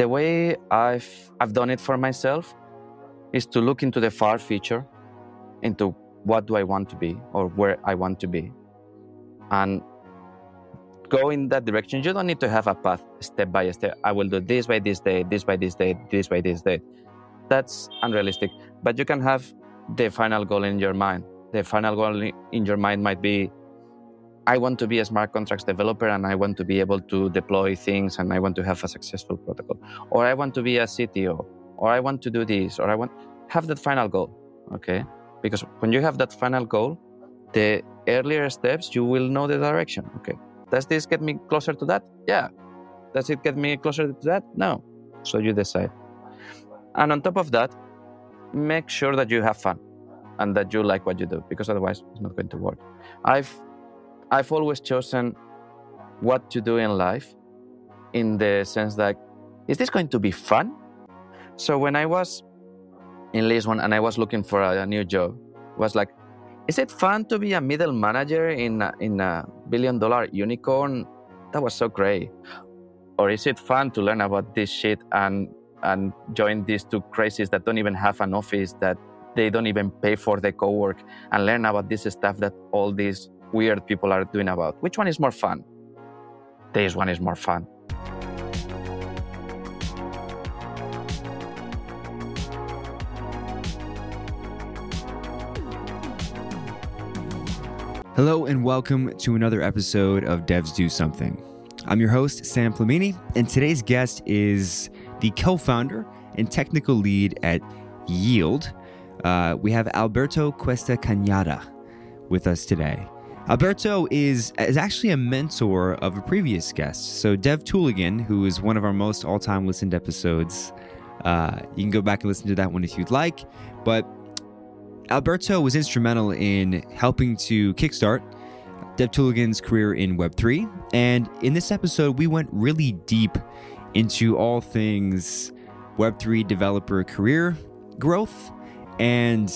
the way I've I've done it for myself is to look into the far future, into what do I want to be or where I want to be, and go in that direction. You don't need to have a path step by step. I will do this by this day, this by this day, this by this day. That's unrealistic. But you can have the final goal in your mind. The final goal in your mind might be I want to be a smart contracts developer and I want to be able to deploy things and I want to have a successful protocol. Or I want to be a CTO. Or I want to do this. Or I want have that final goal. Okay. Because when you have that final goal, the earlier steps you will know the direction. Okay. Does this get me closer to that? Yeah. Does it get me closer to that? No. So you decide. And on top of that, make sure that you have fun and that you like what you do because otherwise it's not going to work. I've I've always chosen what to do in life in the sense that is this going to be fun? So when I was in Lisbon and I was looking for a, a new job, was like, is it fun to be a middle manager in a, in a billion dollar unicorn? That was so great. Or is it fun to learn about this shit and and join these two crazies that don't even have an office that they don't even pay for the co-work and learn about this stuff that all these weird people are doing about. Which one is more fun? This one is more fun. Hello, and welcome to another episode of Devs Do Something. I'm your host, Sam Flamini, and today's guest is the co founder and technical lead at Yield. Uh, we have Alberto Cuesta Cañada with us today. Alberto is, is actually a mentor of a previous guest. So, Dev Tooligan, who is one of our most all time listened episodes, uh, you can go back and listen to that one if you'd like. But Alberto was instrumental in helping to kickstart Dev Tooligan's career in Web3. And in this episode, we went really deep into all things Web3 developer career growth and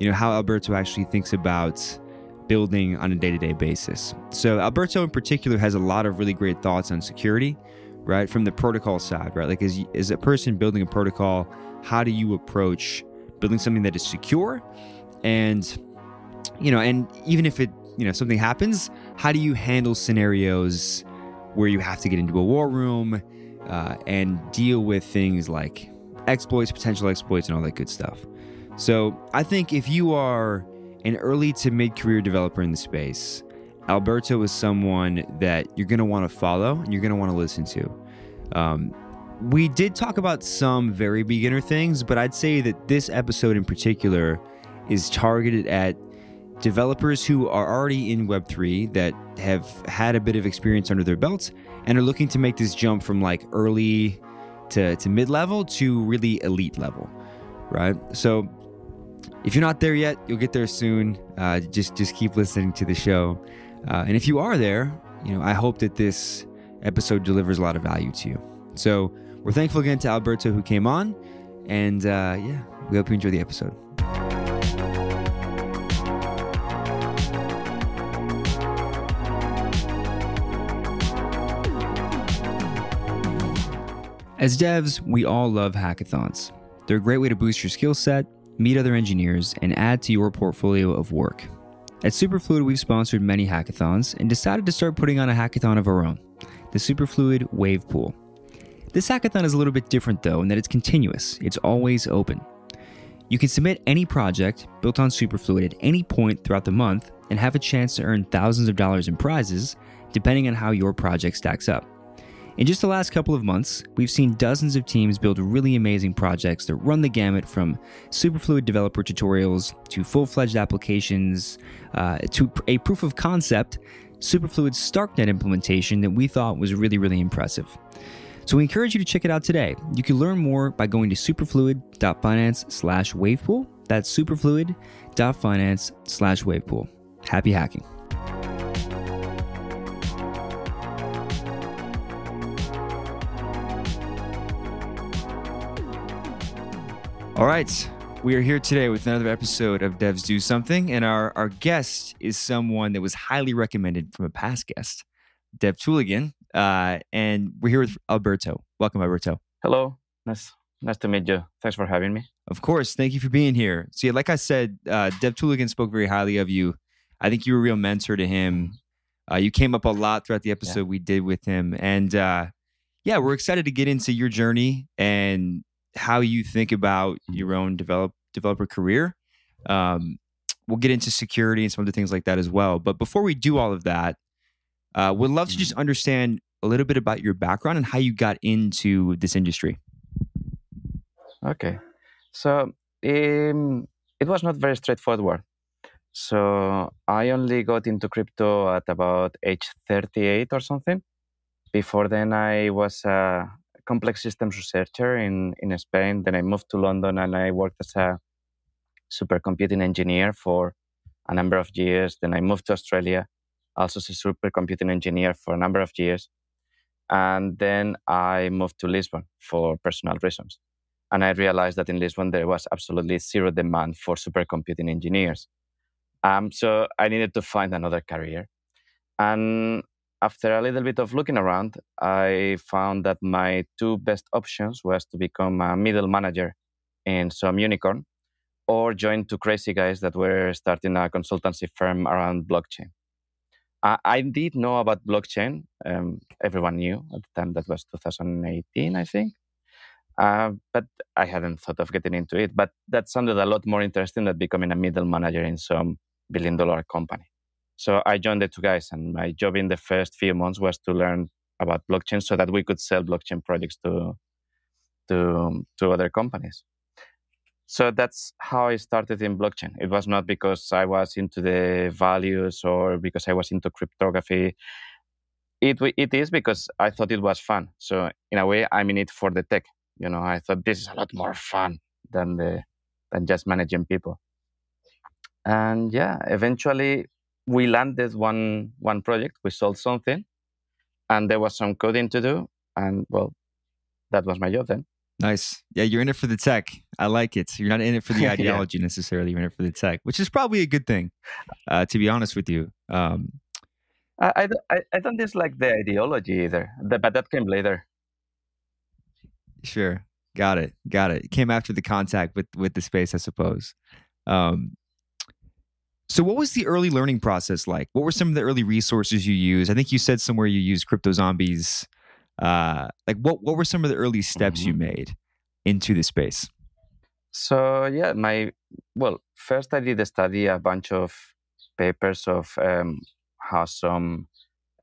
you know how Alberto actually thinks about building on a day-to-day basis. So Alberto in particular has a lot of really great thoughts on security, right? From the protocol side, right? Like as as a person building a protocol, how do you approach building something that is secure and you know, and even if it, you know, something happens, how do you handle scenarios where you have to get into a war room uh, and deal with things like exploits, potential exploits, and all that good stuff. So I think if you are an early to mid career developer in the space, Alberto is someone that you're going to want to follow and you're going to want to listen to. Um, we did talk about some very beginner things, but I'd say that this episode in particular is targeted at developers who are already in Web3 that have had a bit of experience under their belts and are looking to make this jump from like early to, to mid level to really elite level, right? So if you're not there yet, you'll get there soon. Uh, just just keep listening to the show, uh, and if you are there, you know I hope that this episode delivers a lot of value to you. So we're thankful again to Alberto who came on, and uh, yeah, we hope you enjoy the episode. As devs, we all love hackathons. They're a great way to boost your skill set, meet other engineers, and add to your portfolio of work. At Superfluid, we've sponsored many hackathons and decided to start putting on a hackathon of our own, the Superfluid Wave Pool. This hackathon is a little bit different though in that it's continuous, it's always open. You can submit any project built on Superfluid at any point throughout the month and have a chance to earn thousands of dollars in prizes depending on how your project stacks up. In just the last couple of months, we've seen dozens of teams build really amazing projects that run the gamut from superfluid developer tutorials to full fledged applications uh, to a proof of concept superfluid StarkNet implementation that we thought was really, really impressive. So we encourage you to check it out today. You can learn more by going to superfluid.finance slash wavepool. That's superfluid.finance slash wavepool. Happy hacking. All right. We are here today with another episode of Devs Do Something, and our, our guest is someone that was highly recommended from a past guest, Dev Tooligan. Uh, and we're here with Alberto. Welcome, Alberto. Hello. Nice, nice to meet you. Thanks for having me. Of course. Thank you for being here. So, yeah, like I said, uh, Dev Tooligan spoke very highly of you. I think you were a real mentor to him. Uh, you came up a lot throughout the episode yeah. we did with him. And uh, yeah, we're excited to get into your journey and how you think about your own develop developer career. Um, we'll get into security and some other things like that as well. But before we do all of that, uh, would love to just mm-hmm. understand a little bit about your background and how you got into this industry. Okay, so um, it was not very straightforward. So I only got into crypto at about age 38 or something. Before then, I was a complex systems researcher in, in Spain. Then I moved to London and I worked as a supercomputing engineer for a number of years. Then I moved to Australia, also as a supercomputing engineer for a number of years. And then I moved to Lisbon for personal reasons. And I realized that in Lisbon, there was absolutely zero demand for supercomputing engineers. Um, so I needed to find another career. And after a little bit of looking around, I found that my two best options was to become a middle manager in some unicorn or join two crazy guys that were starting a consultancy firm around blockchain. I, I did know about blockchain. Um, everyone knew at the time that was 2018, I think. Uh, but I hadn't thought of getting into it. But that sounded a lot more interesting than becoming a middle manager in some billion dollar company. So I joined the two guys, and my job in the first few months was to learn about blockchain so that we could sell blockchain projects to to to other companies. So that's how I started in blockchain. It was not because I was into the values or because I was into cryptography. It it is because I thought it was fun. So in a way, I'm in it for the tech. You know, I thought this is a lot more fun than the than just managing people and yeah eventually we landed one one project we sold something and there was some coding to do and well that was my job then. Nice. Yeah you're in it for the tech. I like it. You're not in it for the ideology yeah. necessarily you're in it for the tech which is probably a good thing uh, to be honest with you um, I, I, I don't dislike the ideology either the, but that came later. Sure. Got it. Got it. it. Came after the contact with with the space i suppose. Um, so, what was the early learning process like? What were some of the early resources you used? I think you said somewhere you used Crypto Zombies. Uh, like, what what were some of the early steps mm-hmm. you made into the space? So, yeah, my well, first I did study a bunch of papers of um, how some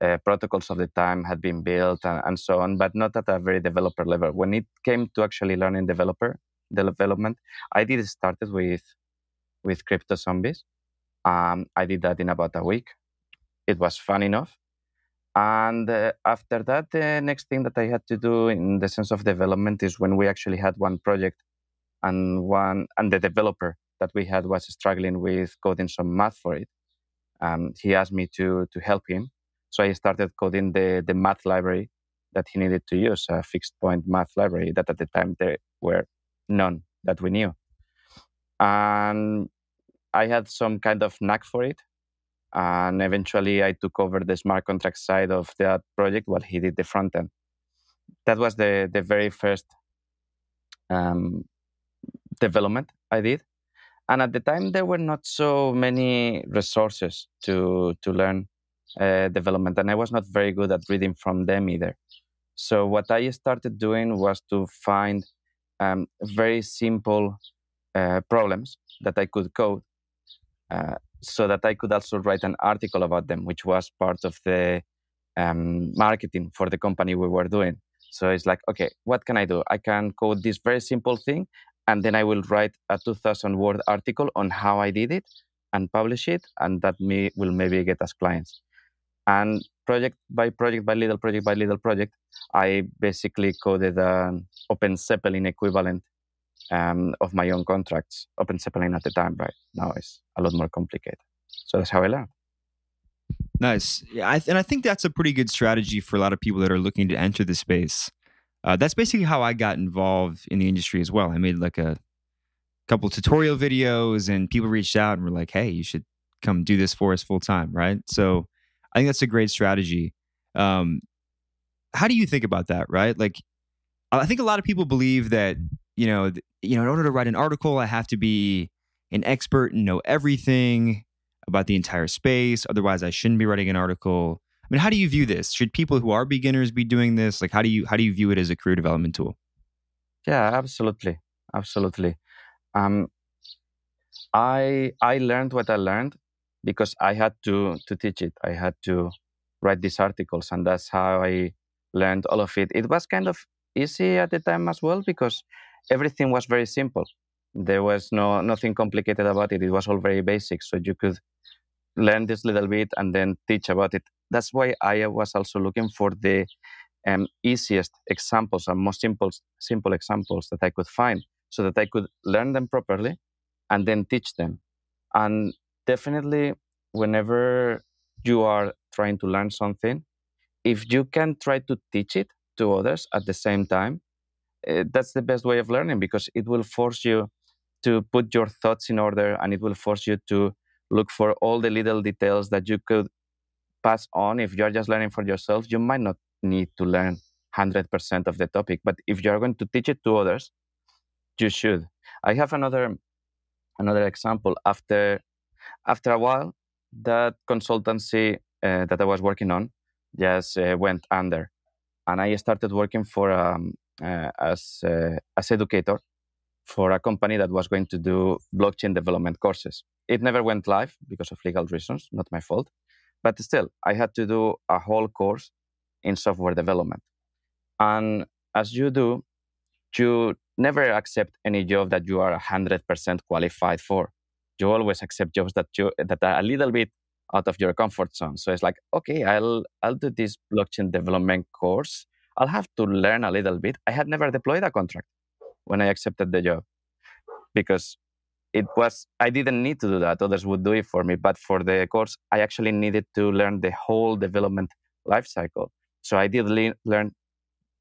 uh, protocols of the time had been built and, and, so on, but not at a very developer level. When it came to actually learning developer development, I did started with with Crypto Zombies um, I did that in about a week. It was fun enough. And uh, after that, the next thing that I had to do in the sense of development is when we actually had one project and one and the developer that we had was struggling with coding some math for it. Um, he asked me to to help him, so I started coding the the math library that he needed to use, a fixed point math library that at the time there were none that we knew. And I had some kind of knack for it. And eventually I took over the smart contract side of that project while he did the front end. That was the, the very first um, development I did. And at the time, there were not so many resources to, to learn uh, development. And I was not very good at reading from them either. So what I started doing was to find um, very simple uh, problems that I could code uh, so that I could also write an article about them, which was part of the um, marketing for the company we were doing. So it's like, okay, what can I do? I can code this very simple thing, and then I will write a 2,000 word article on how I did it and publish it, and that me will maybe get us clients. And project by project, by little project by little project, I basically coded an Open Zeppelin equivalent um, of my own contracts. Open Zeppelin at the time, right now it's a lot more complicated. So that's how I learned. Nice, yeah, I th- and I think that's a pretty good strategy for a lot of people that are looking to enter the space. Uh, that's basically how I got involved in the industry as well. I made like a couple tutorial videos, and people reached out and were like, "Hey, you should come do this for us full time." Right. So I think that's a great strategy. Um, how do you think about that? Right, like I think a lot of people believe that you know, you know, in order to write an article, I have to be an expert and know everything about the entire space. Otherwise, I shouldn't be writing an article. I mean, how do you view this? Should people who are beginners be doing this? Like, how do you how do you view it as a career development tool? Yeah, absolutely, absolutely. Um, I I learned what I learned because I had to to teach it. I had to write these articles, and that's how I learned all of it. It was kind of easy at the time as well because everything was very simple. There was no nothing complicated about it. It was all very basic, so you could learn this little bit and then teach about it. That's why I was also looking for the um, easiest examples and most simple simple examples that I could find, so that I could learn them properly and then teach them. And definitely, whenever you are trying to learn something, if you can try to teach it to others at the same time, that's the best way of learning because it will force you to put your thoughts in order and it will force you to look for all the little details that you could pass on. If you're just learning for yourself you might not need to learn 100% of the topic but if you're going to teach it to others you should. I have another another example. After after a while that consultancy uh, that i was working on just uh, went under and i started working for um, uh, as uh, as educator for a company that was going to do blockchain development courses. It never went live because of legal reasons, not my fault. But still, I had to do a whole course in software development. And as you do, you never accept any job that you are 100% qualified for. You always accept jobs that you that are a little bit out of your comfort zone. So it's like, okay, I'll I'll do this blockchain development course. I'll have to learn a little bit. I had never deployed a contract when I accepted the job because it was I didn't need to do that. Others would do it for me. But for the course, I actually needed to learn the whole development life cycle. So I did le- learn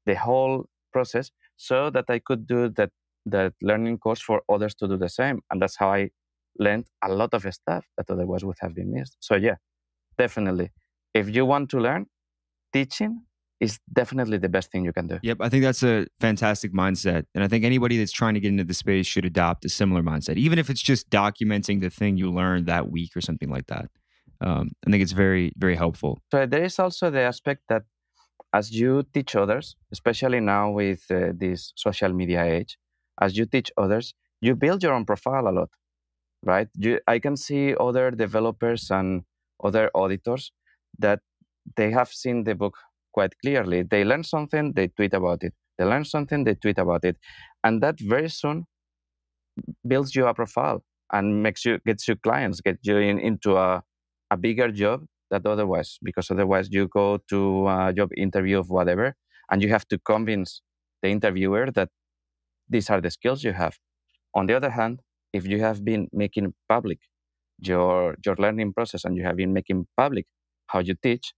the whole process so that I could do that that learning course for others to do the same. And that's how I learned a lot of stuff that otherwise would have been missed. So yeah, definitely. If you want to learn, teaching is definitely the best thing you can do. Yep, I think that's a fantastic mindset. And I think anybody that's trying to get into the space should adopt a similar mindset, even if it's just documenting the thing you learned that week or something like that. Um, I think it's very, very helpful. So there is also the aspect that as you teach others, especially now with uh, this social media age, as you teach others, you build your own profile a lot, right? You, I can see other developers and other auditors that they have seen the book quite clearly. They learn something, they tweet about it. They learn something, they tweet about it. And that very soon builds you a profile and makes you gets you clients, get you in, into a, a bigger job that otherwise, because otherwise you go to a job interview of whatever, and you have to convince the interviewer that these are the skills you have. On the other hand, if you have been making public your your learning process and you have been making public how you teach,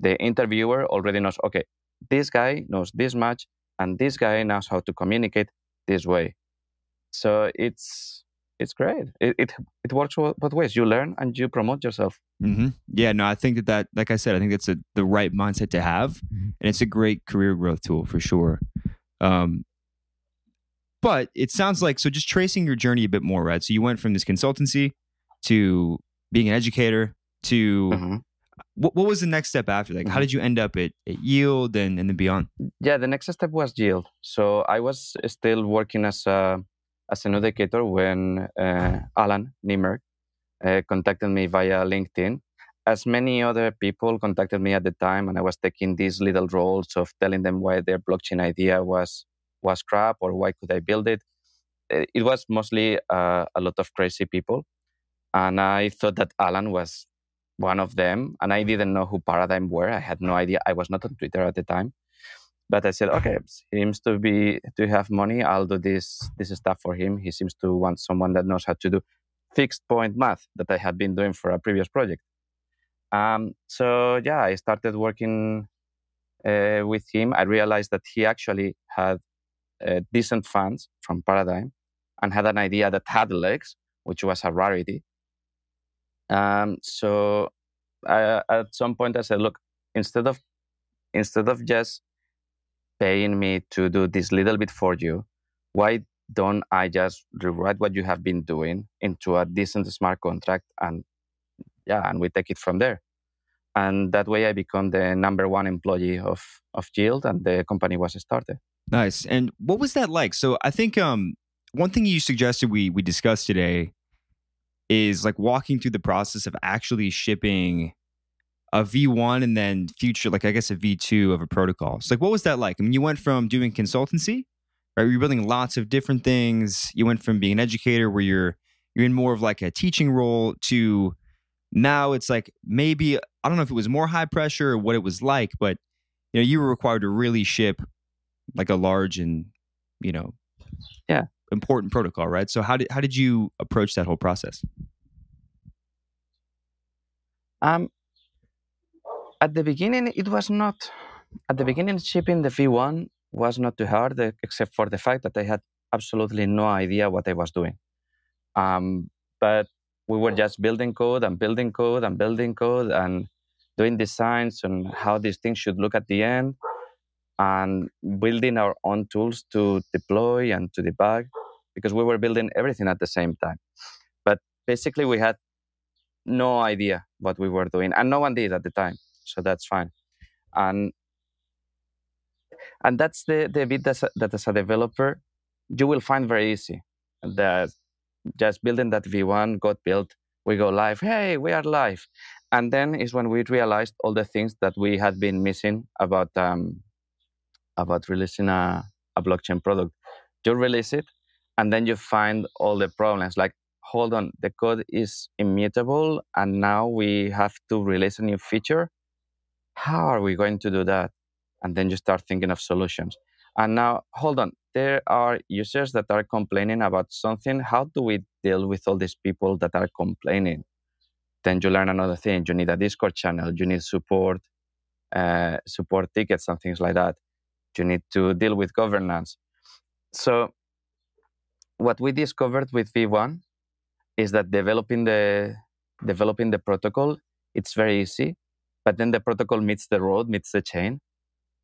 the interviewer already knows, okay, this guy knows this much, and this guy knows how to communicate this way. So it's it's great. It it, it works both ways. You learn and you promote yourself. Mm-hmm. Yeah, no, I think that that, like I said, I think that's a, the right mindset to have, mm-hmm. and it's a great career growth tool for sure. Um, but it sounds like so. Just tracing your journey a bit more, right? So you went from this consultancy to being an educator to mm-hmm what, what was the next step after? Like, mm-hmm. how did you end up at, at Yield and, and then beyond? Yeah, the next step was Yield. So I was still working as a as an educator when uh, Allan Niemerg uh, contacted me via LinkedIn. As many other people contacted me at the time, and I was taking these little roles of telling them why their blockchain idea was was crap or why could I build it. Uh, it was mostly uh, a lot of crazy people, and I thought that Allan was one of them, and I didn't know who Paradigm were. I had no idea. I was not on Twitter at the time, but I said, okay, seems to be to have money. I'll do this this stuff for him. He seems to want someone that knows how to do fixed point math that I had been doing for a previous project. Um, so yeah, I started working uh, with him. I realized that he actually had uh, decent funds from Paradigm and had an idea that had legs, which was a rarity. Um, so I, at some point I said, look, instead of instead of just paying me to do this little bit for you, why don't I just rewrite what you have been doing into a decent smart contract and yeah, and we take it from there. And that way I become the number one employee of, of Yield and the company was started. Nice. And what was that like? So I think um, one thing you suggested we we discussed today is like walking through the process of actually shipping a V1 and then future, like I guess a V2 of a protocol. So like what was that like? I mean, you went from doing consultancy, right? You're building lots of different things. You went from being an educator where you're you're in more of like a teaching role to now it's like maybe I don't know if it was more high pressure or what it was like, but you know, you were required to really ship like a large and you know yeah important protocol right? So how did how did you approach that whole process? Um at the beginning it was not at the beginning shipping the v1 was not too hard except for the fact that i had absolutely no idea what i was doing. Um, but we were just building code and building code and building code and doing designs on how these things should look at the end and building our own tools to deploy and to debug because we were building everything at the same time. But basically, we had no idea what we were doing, and no one did at the time. So that's fine. And and that's the, the bit that's, that as a developer you will find very easy. That just building that V1 got built, we go live. Hey, we are live. And then is when we realized all the things that we had been missing about um, about releasing a, a blockchain product. You release it, and then you find all the problems. Like, hold on, the code is immutable, and now we have to release a new feature. How are we going to do that? And then you start thinking of solutions. And now, hold on, there are users that are complaining about something. How do we deal with all these people that are complaining? Then you learn another thing. You need a Discord channel. You need support, uh, support tickets and things like that you need to deal with governance. So, what we discovered with V1 is that developing the developing the protocol it's very easy, but then the protocol meets the road, meets the chain,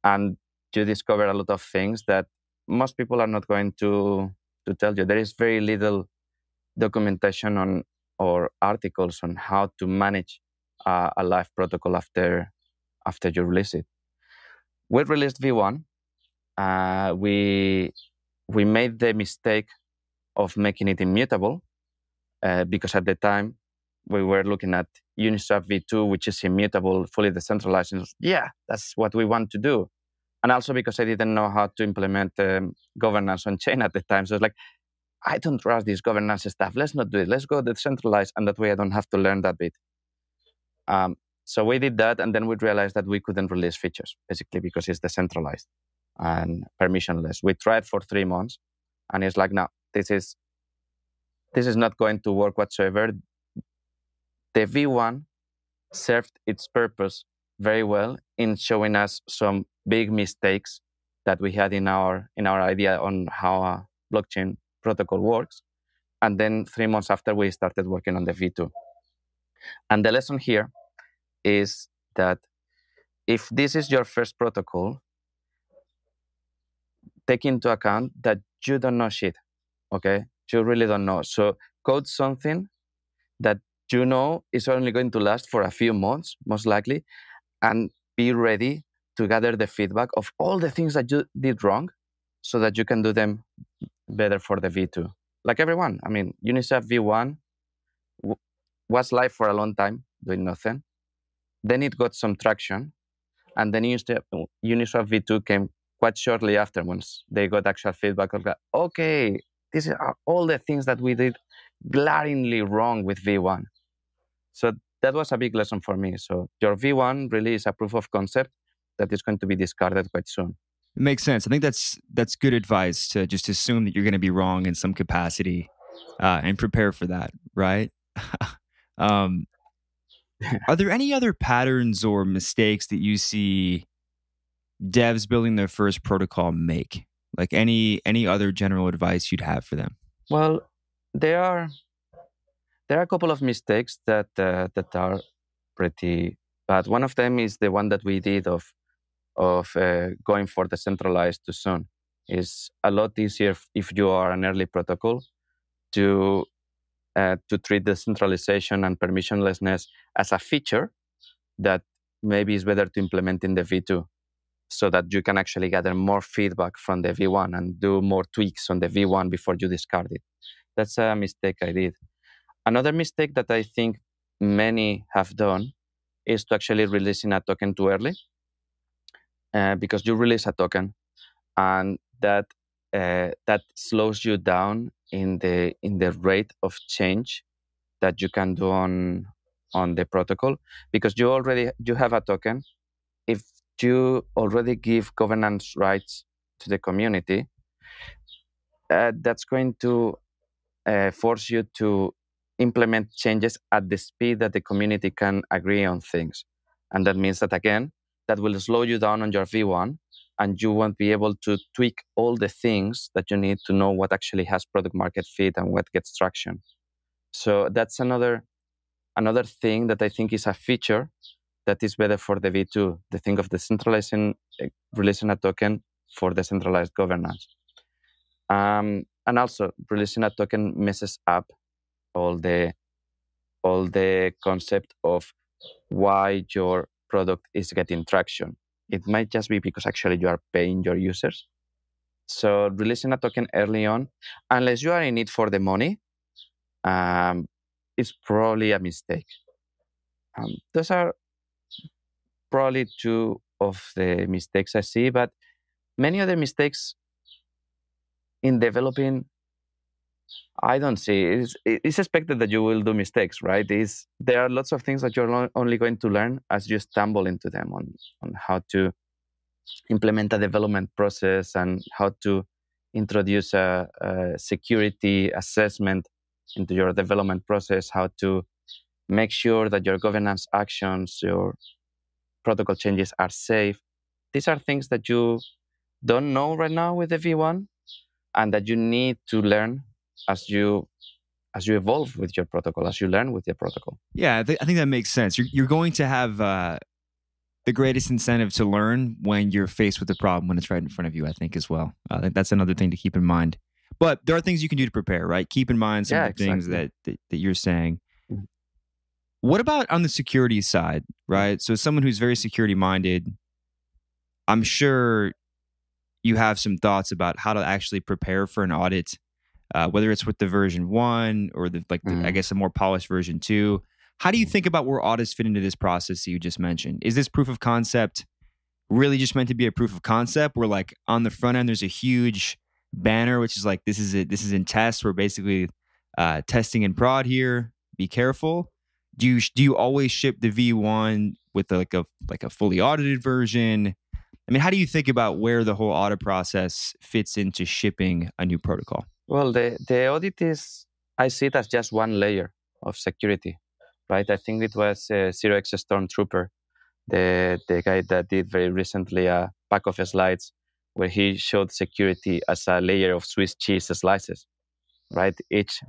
and you discover a lot of things that most people are not going to to tell you. There is very little documentation on or articles on how to manage uh, a live protocol after after you release it. We released V1 uh, we we made the mistake of making it immutable uh, because at the time we were looking at Uniswap v2, which is immutable, fully decentralized. And yeah, that's what we want to do. And also because I didn't know how to implement um, governance on chain at the time. So it's like, I don't trust this governance stuff. Let's not do it. Let's go decentralized. And that way I don't have to learn that bit. Um, so we did that. And then we realized that we couldn't release features, basically because it's decentralized and permissionless. We tried for three months, and it's like, no, this is this is not going to work whatsoever. The V1 served its purpose very well in showing us some big mistakes that we had in our in our idea on how a blockchain protocol works. And then three months after, we started working on the V2. And the lesson here is that if this is your first protocol, take into account that you don't know shit. Okay, you really don't know. So code something that you know is only going to last for a few months, most likely, and be ready to gather the feedback of all the things that you did wrong so that you can do them better for the V2. Like everyone, I mean, Uniswap V1 w- was live for a long time doing nothing. Then it got some traction. And then Uniswap V2 came quite shortly after, once they got actual feedback, of okay, these are all the things that we did glaringly wrong with V1. So that was a big lesson for me. So your V1 really is a proof of concept that is going to be discarded quite soon. It makes sense. I think that's that's good advice to just assume that you're going to be wrong in some capacity uh, and prepare for that, right? um, are there any other patterns or mistakes that you see devs building their first protocol make? Like any any other general advice you'd have for them? Well, there are there are a couple of mistakes that uh, that are pretty bad. One of them is the one that we did of of uh, going for the centralized too soon. It's a lot easier if you are an early protocol to uh, to treat the decentralization and permissionlessness as a feature that maybe is better to implement in the V2 so that you can actually gather more feedback from the V1 and do more tweaks on the V1 before you discard it. That's a mistake I did. Another mistake that I think many have done is to actually releasing a token too early uh, because you release a token and that uh, that slows you down in the in the rate of change that you can do on on the protocol because you already you have a token you already give governance rights to the community uh, that's going to uh, force you to implement changes at the speed that the community can agree on things and that means that again that will slow you down on your v1 and you won't be able to tweak all the things that you need to know what actually has product market fit and what gets traction. So that's another another thing that I think is a feature that is better for the V2, the thing of decentralizing, eh, releasing a token for decentralized governance. Um, and also, releasing a token messes up all the all the concept of why your product is getting traction it might just be because actually you are paying your users. So releasing a token early on, unless you are in it for the money, um, is probably a mistake. Um, those are probably two of the mistakes I see, but many other mistakes in developing I don't see. It's, it's expected that you will do mistakes, right? It's, there are lots of things that you're only going to learn as you stumble into them on, on how to implement a development process and how to introduce a, a security assessment into your development process, how to make sure that your governance actions, your protocol changes are safe. These are things that you don't know right now with the V1 and that you need to learn as you as you evolve with your protocol, as you learn with your protocol. Yeah, I, th- I think that makes sense. You're, you're going to have uh, the greatest incentive to learn when you're faced with a problem when it's right in front of you. I think as well. I think that's another thing to keep in mind. But there are things you can do to prepare, right? Keep in mind some yeah, of the exactly. things that, that, that you're saying. Mm-hmm. What about on the security side, right? So, someone who's very security minded, I'm sure you have some thoughts about how to actually prepare for an audit uh, whether it's with the version one or the like, the, mm. I guess a more polished version two. How do you think about where audits fit into this process that you just mentioned? Is this proof of concept really just meant to be a proof of concept? Where like on the front end, there's a huge banner which is like this is it. This is in test. We're basically uh, testing in prod here. Be careful. Do you do you always ship the V1 with like a like a fully audited version? I mean, how do you think about where the whole audit process fits into shipping a new protocol? Well, the, the audit is, I see it as just one layer of security, right? I think it was uh, X Stormtrooper, the, the guy that did very recently a pack of slides where he showed security as a layer of Swiss cheese slices, right? Each,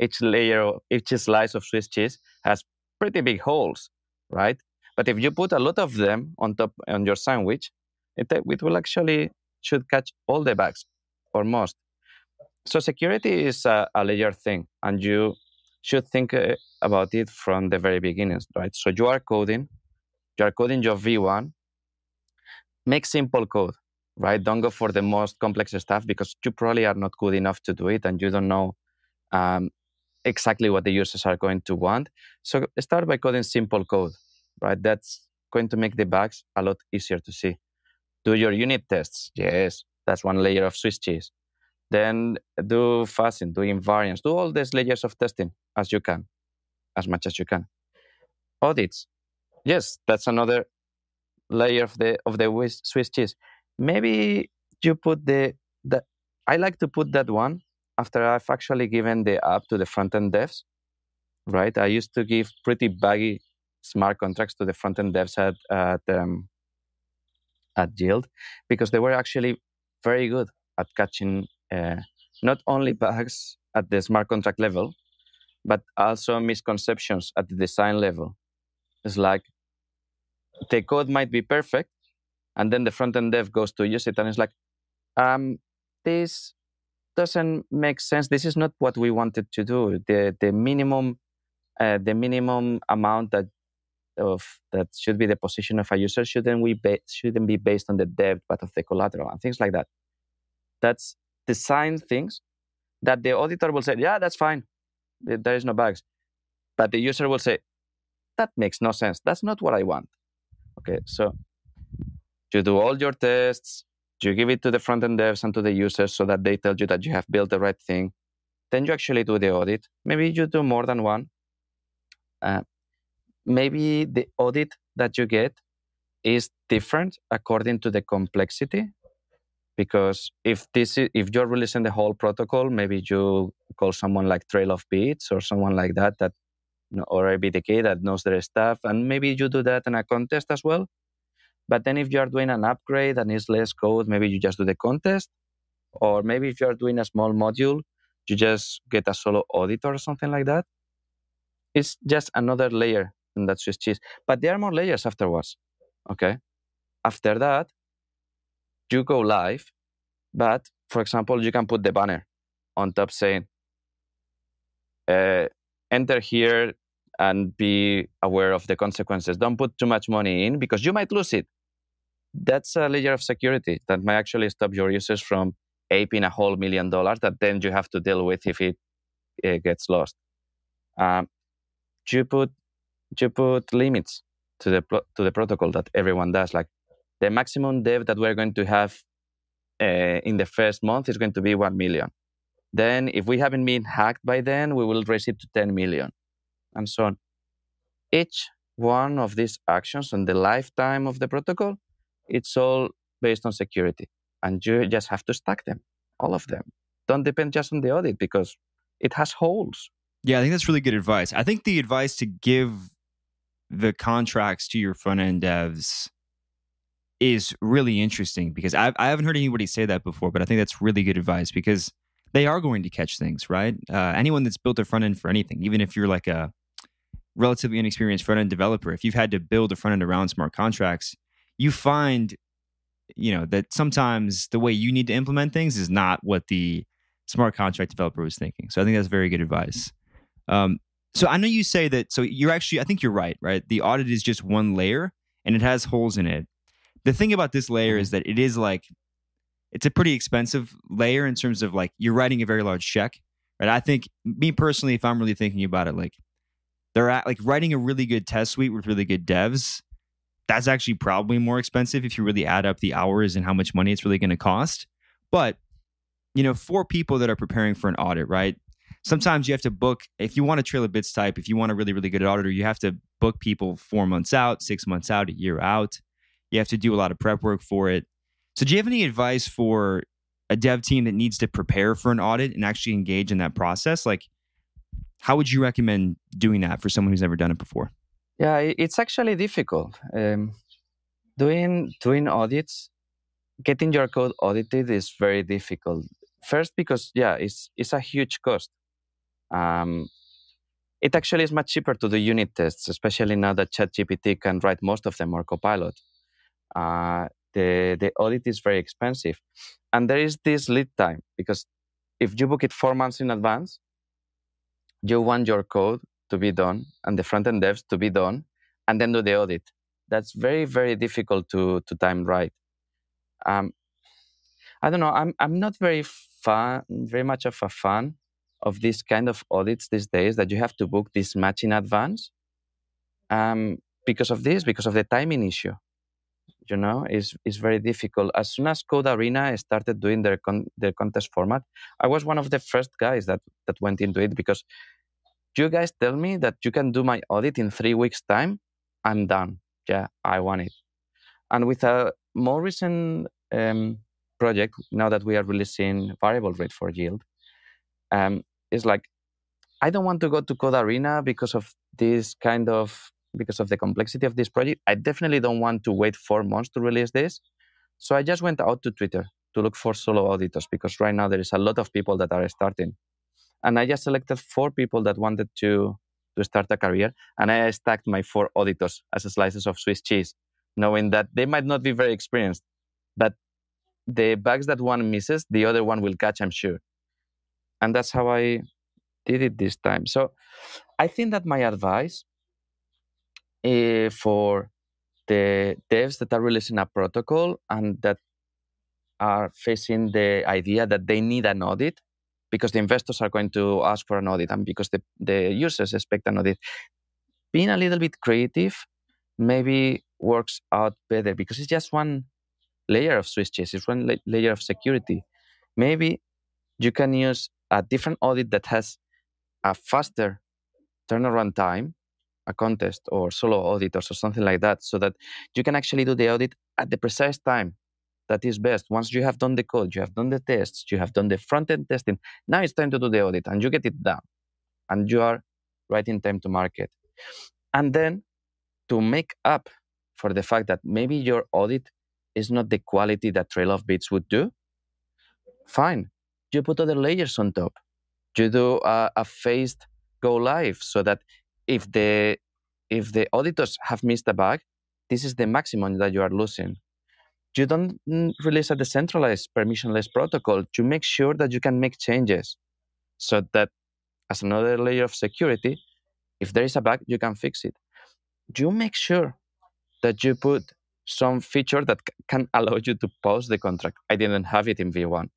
each layer, each slice of Swiss cheese has pretty big holes, right? But if you put a lot of them on top on your sandwich, it, it will actually should catch all the bugs or most. So security is a, a layer thing, and you should think uh, about it from the very beginning, right? So you are coding, you are coding your V1. Make simple code, right? Don't go for the most complex stuff because you probably are not good enough to do it, and you don't know um, exactly what the users are going to want. So start by coding simple code, right? That's going to make the bugs a lot easier to see. Do your unit tests. Yes, that's one layer of Swiss cheese. Then do fuzzing, do invariants, do all these layers of testing as you can, as much as you can. Audits, yes, that's another layer of the of the Swiss cheese. Maybe you put the the. I like to put that one after I've actually given the app to the front end devs. Right, I used to give pretty baggy smart contracts to the front end devs at at um, at Yield because they were actually very good at catching uh, not only bugs at the smart contract level, but also misconceptions at the design level. It's like the code might be perfect, and then the front end dev goes to use it and it's like, um, this doesn't make sense. This is not what we wanted to do. The the minimum uh, the minimum amount that of that should be the position of a user shouldn't we ba- shouldn't be based on the debt but of the collateral and things like that. That's design things that the auditor will say, yeah, that's fine. There is no bugs. But the user will say, that makes no sense. That's not what I want. Okay, so you do all your tests, you give it to the front end devs and to the users so that they tell you that you have built the right thing. Then you actually do the audit. Maybe you do more than one. Uh, maybe the audit that you get is different according to the complexity. Because if this is, if you're releasing the whole protocol, maybe you call someone like Trail of Bits or someone like that that or ABDK that knows their stuff, and maybe you do that in a contest as well. But then if you are doing an upgrade and it's less code, maybe you just do the contest. Or maybe if you are doing a small module, you just get a solo auditor or something like that. It's just another layer in that Swiss cheese. But there are more layers afterwards. Okay. After that, you go live. But for example, you can put the banner on top saying, uh, enter here and be aware of the consequences. Don't put too much money in because you might lose it that's a layer of security that might actually stop your users from aping a whole million dollars that then you have to deal with if it, it gets lost. Um, you put you put limits to the to the protocol that everyone does. Like the maximum dev that we're going to have uh, in the first month is going to be one million. Then, if we haven't been hacked by then, we will raise it to 10 million, and so on. Each one of these actions on the lifetime of the protocol it's all based on security. And you just have to stack them, all of them. Don't depend just on the audit because it has holes. Yeah, I think that's really good advice. I think the advice to give the contracts to your front end devs is really interesting because I've, I haven't heard anybody say that before, but I think that's really good advice because they are going to catch things, right? Uh, anyone that's built a front end for anything, even if you're like a relatively inexperienced front end developer, if you've had to build a front end around smart contracts, you find you know that sometimes the way you need to implement things is not what the smart contract developer was thinking. So i think that's very good advice. Um, so i know you say that so you're actually i think you're right right? The audit is just one layer and it has holes in it. The thing about this layer mm-hmm. is that it is like it's a pretty expensive layer in terms of like you're writing a very large check right? I think me personally if i'm really thinking about it like they're at like writing a really good test suite with really good devs that's actually probably more expensive if you really add up the hours and how much money it's really going to cost. But, you know, for people that are preparing for an audit, right? Sometimes you have to book, if you want a trail of bits type, if you want a really, really good auditor, you have to book people four months out, six months out, a year out. You have to do a lot of prep work for it. So, do you have any advice for a dev team that needs to prepare for an audit and actually engage in that process? Like, how would you recommend doing that for someone who's never done it before? Yeah, it's actually difficult. Um, doing doing audits, getting your code audited is very difficult. First, because yeah, it's it's a huge cost. Um, it actually is much cheaper to do unit tests, especially now that ChatGPT can write most of them or Copilot. Uh, the the audit is very expensive, and there is this lead time because if you book it four months in advance, you want your code to be done and the front end devs to be done and then do the audit. That's very, very difficult to, to time right. Um, I don't know. I'm, I'm not very fun, very much of a fan of this kind of audits these days that you have to book this much in advance. Um, because of this, because of the timing issue, you know, is is very difficult. As soon as Code4rena started doing their con- their contest format, I was one of the first guys that that went into it because you guys tell me that you can do my audit in three weeks' time, I'm done. Yeah, I want it. And with a more recent um, project, now that we are releasing variable rate for yield, um, it's like I don't want to go to Code4rena because of this kind of because of the complexity of this project. I definitely don't want to wait four months to release this. So I just went out to Twitter to look for solo auditors because right now there is a lot of people that are starting and I just selected four people that wanted to to start a career, and I stacked my four auditors as slices of Swiss cheese. knowing that they might not be very experienced, but the bugs that one misses, the other one will catch, I'm sure. And that's how I did it this time. So I think that my advice uh, for the devs that are releasing a protocol and that are facing the idea that they need an audit because the investors are going to ask for an audit and because the, the users expect an audit. Being a little bit creative maybe works out better because it's just one layer of Swiss cheese, it's one la- layer of security. Maybe you can use a different audit that has a faster turnaround time, a contest or solo auditors or something like that, so that you can actually do the audit at the precise time that is best. Once you have done the code, you have done the tests, you have done the front end testing, now it's time to do the audit and you get it done. And you are right in time to market. And then to make up for the fact that maybe your audit is not the quality that Trail of Bits would do, fine. You put other layers on top. You do a, a phased go live so that if the if the auditors have missed a bug, this is the maximum that you are losing. You don't release a decentralized permissionless protocol to make sure that you can make changes so that as another layer of security, if there is a bug, you can fix it. You make sure that you put some feature that can allow you to pause the contract. I didn't have it in V1.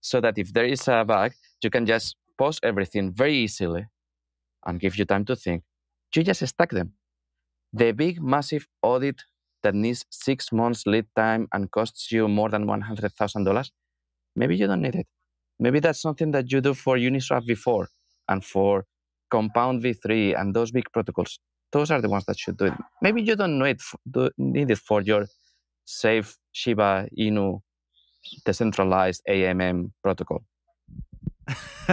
So that if there is a bug, you can just pause everything very easily and give you time to think. You just stack them. The big, massive audit that needs six months lead time and costs you more than $100,000, maybe you don't need it. Maybe that's something that you do for Uniswap v4 and for Compound v3 and those big protocols. Those are the ones that should do it. Maybe you don't need need it for your safe Shiba Inu decentralized AMM protocol.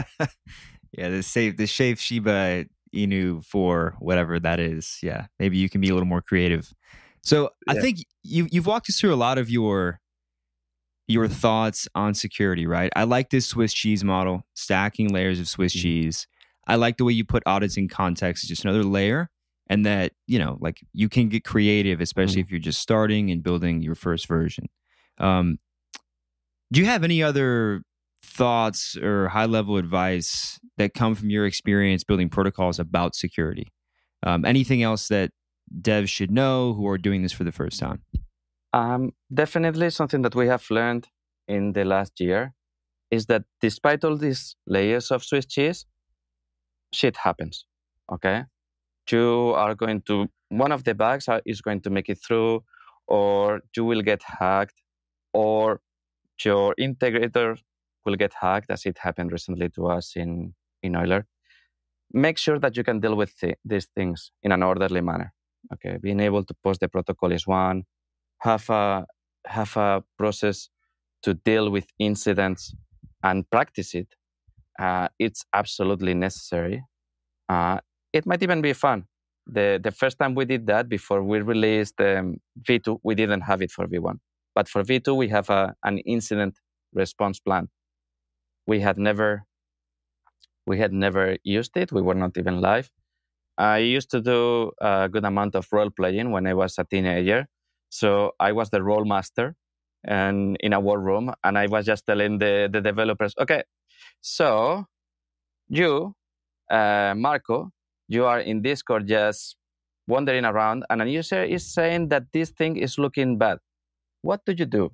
yeah, the safe the safe Shiba Inu for whatever that is. Yeah, maybe you can be a little more creative. So yeah. I think you you've walked us through a lot of your your thoughts on security, right? I like this Swiss cheese model, stacking layers of Swiss mm-hmm. cheese. I like the way you put audits in context, it's just another layer, and that you know, like you can get creative, especially mm-hmm. if you're just starting and building your first version. Um, do you have any other thoughts or high level advice that come from your experience building protocols about security? Um, anything else that devs should know who are doing this for the first time? Um, definitely something that we have learned in the last year is that despite all these layers of Swiss cheese, shit happens. Okay, you are going to one of the bugs is going to make it through, or you will get hacked, or your integrator will get hacked, as it happened recently to us in in Euler. Make sure that you can deal with th- these things in an orderly manner. Okay, being able to post the protocol is one. Have a have a process to deal with incidents and practice it. Uh, it's absolutely necessary. Uh, it might even be fun. The the first time we did that before we released um, V2, we didn't have it for V1, but for V2 we have a, an incident response plan. We had never we had never used it. We were not even live, I used to do a good amount of role playing when I was a teenager. So I was the role master and in a war room, and I was just telling the, the developers, okay, so you, uh, Marco, you are in Discord just wandering around, and a user is saying that this thing is looking bad. What do you do?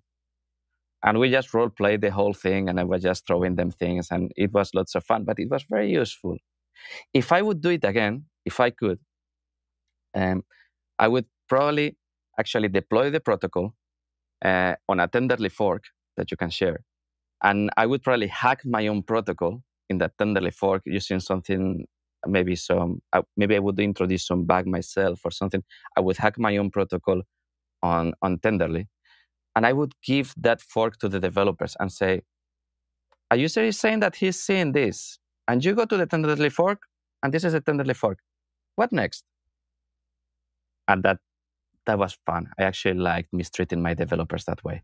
And we just role played the whole thing, and I was just throwing them things, and it was lots of fun, but it was very useful. If I would do it again, if I could, um, I would probably actually deploy the protocol uh, on a tenderly fork that you can share. And I would probably hack my own protocol in that tenderly fork using something, maybe some, uh, maybe I would introduce some bug myself or something. I would hack my own protocol on, on tenderly. And I would give that fork to the developers and say, a user is saying that he's seeing this. And you go to the tenderly fork, and this is a tenderly fork what next? And that that was fun. I actually liked mistreating my developers that way.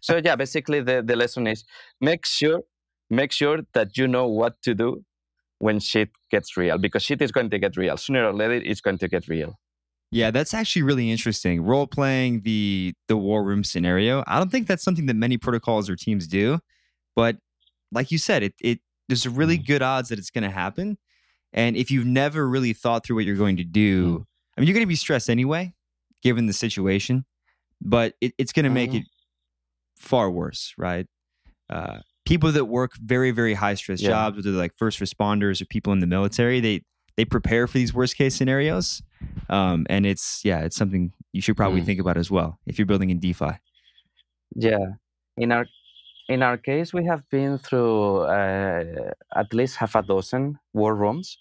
so yeah, basically the, the lesson is make sure make sure that you know what to do when shit gets real because shit is going to get real. Sooner or later it's going to get real. Yeah, that's actually really interesting. Role playing the the war room scenario. I don't think that's something that many protocols or teams do, but like you said, it it there's really mm. good odds that it's going to happen. And if you've never really thought through what you're going to do. I mean, you're going to be stressed anyway, given the situation. But it, it's going to make mm. it far worse, right? Uh, people that work very very high stress yeah. jobs, whether they're like first responders or people in the military, they they prepare for these worst case scenarios. Um, and it's yeah, it's something you should probably mm. think about as well if you're building in DeFi. Yeah, in our in our case, we have been through uh, at least half a dozen war rooms.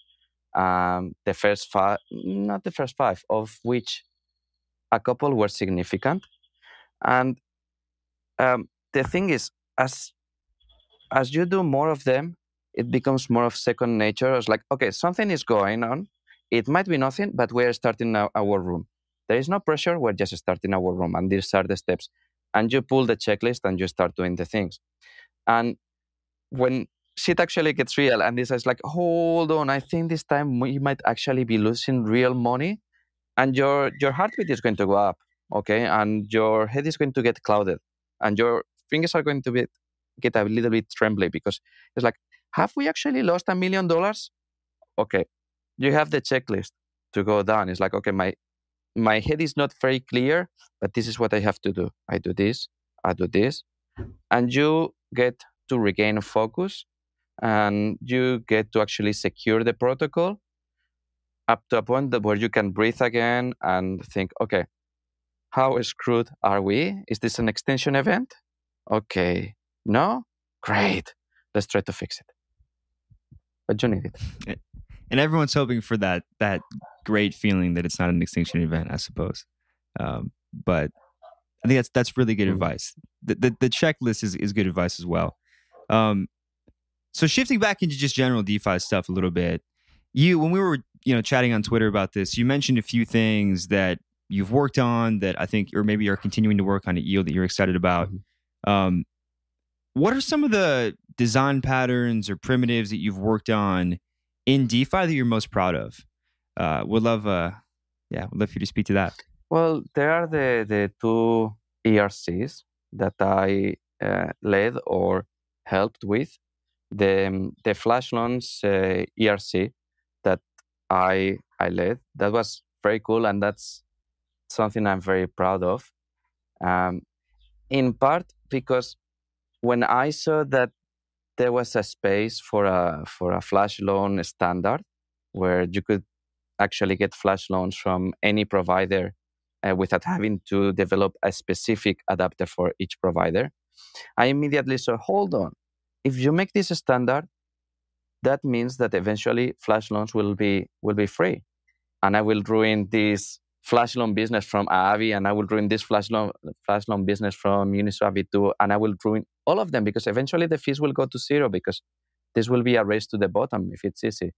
Um, the first five, not the first five, of which a couple were significant. And um, the thing is, as as you do more of them, it becomes more of second nature. It's like, okay, something is going on. It might be nothing, but we're starting our, our room. There is no pressure. We're just starting our room, and these are the steps. And you pull the checklist and you start doing the things. And when shit actually gets real, and this is like, hold on, I think this time we might actually be losing real money, and your your heartbeat is going to go up, okay, and your head is going to get clouded, and your fingers are going to be get a little bit trembly because it's like, have we actually lost a million dollars? Okay, you have the checklist to go down. It's like, okay, my my head is not very clear, but this is what I have to do. I do this, I do this, and you get to regain focus, and you get to actually secure the protocol up to a point where you can breathe again and think, okay, how screwed are we? Is this an extension event? Okay, no? Great. Let's try to fix it. But you need it. Eh, And everyone's hoping for that that great feeling that it's not an extinction event, I suppose. Um, but I think that's that's really good mm-hmm. advice. The, the, the checklist is is good advice as well. Um, so shifting back into just general DeFi stuff a little bit, you when we were you know chatting on Twitter about this, you mentioned a few things that you've worked on that I think, or maybe you're continuing to work on at Yield that you're excited about. Mm-hmm. Um, what are some of the design patterns or primitives that you've worked on in DeFi that you're most proud of? Uh, would love, uh, yeah, would love for you to speak to that. Well, there are the the two ERCs that I uh, led or helped with. The um, the flash loans uh, ERC that I I led that was very cool, and that's something I'm very proud of. Um, in part because when I saw that there was a space for a for a flash loan standard where you could actually get flash loans from any provider uh, without having to develop a specific adapter for each provider. I immediately said, hold on, if you make this standard, that means that eventually flash loans will be will be free, and I will ruin this flash loan business from Aave, and I will ruin this flash loan flash loan business from Uniswap V2, and I will ruin all of them because eventually the fees will go to zero because this will be a race to the bottom if it's easy.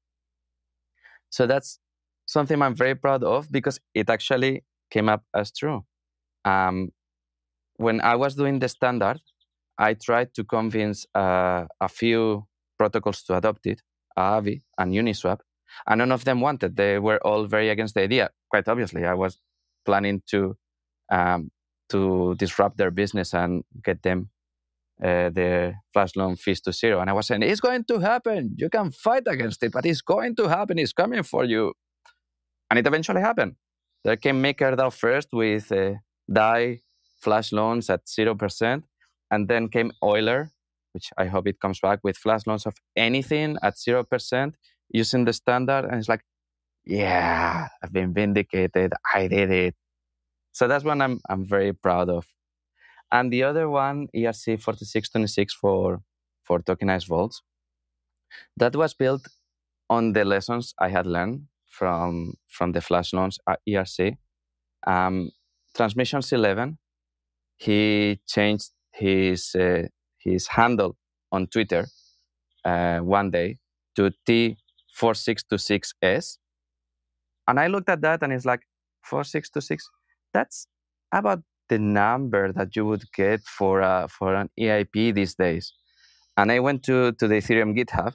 So that's something I'm very proud of because it actually came up as true. Um, when I was doing the standard, I tried to convince uh, a few protocols to adopt it, Aave and Uniswap, and none of them wanted. They were all very against the idea. Quite obviously, I was planning to um, to disrupt their business and get them uh, their flash loan fees to zero. And I was saying, it's going to happen. You can fight against it, but it's going to happen. It's coming for you. And it eventually happened. There came MakerDAO first with uh, DAI flash loans at 0%. And then came Euler, which I hope it comes back with flash loans of anything at 0% using the standard and it's like yeah i've been vindicated i did it so that's one i'm, I'm very proud of and the other one erc 4626 for for tokenized vaults that was built on the lessons i had learned from from the flash loans at erc um, transmissions 11 he changed his uh, his handle on twitter uh, one day to t 4626S. And I looked at that and it's like 4626. That's about the number that you would get for a, for an EIP these days. And I went to, to the Ethereum GitHub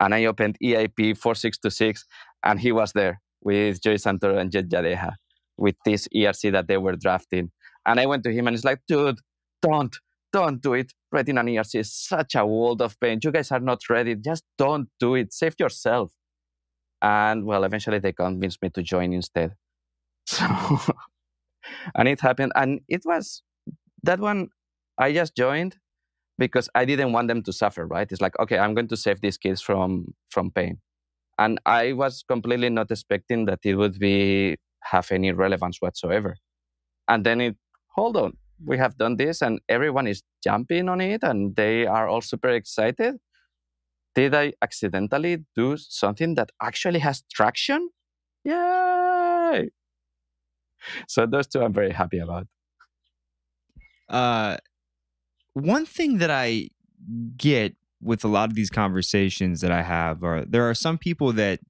and I opened EIP 4626 and he was there with Joey Santoro and Jet Jadeja. with this ERC that they were drafting. And I went to him and he's like, dude, don't, don't do it. Writing an ERC is such a world of pain. You guys are not ready. Just don't do it. Save yourself. And well, eventually they convinced me to join instead. So, and it happened. And it was that one, I just joined because I didn't want them to suffer, right? It's like, okay, I'm going to save these kids from from pain. And I was completely not expecting that it would be have any relevance whatsoever. And then it, hold on, we have done this and everyone is jumping on it and they are all super excited. Did I accidentally do something that actually has traction? Yay! So those two I'm very happy about. Uh, one thing that I get with a lot of these conversations that I have are there are some people that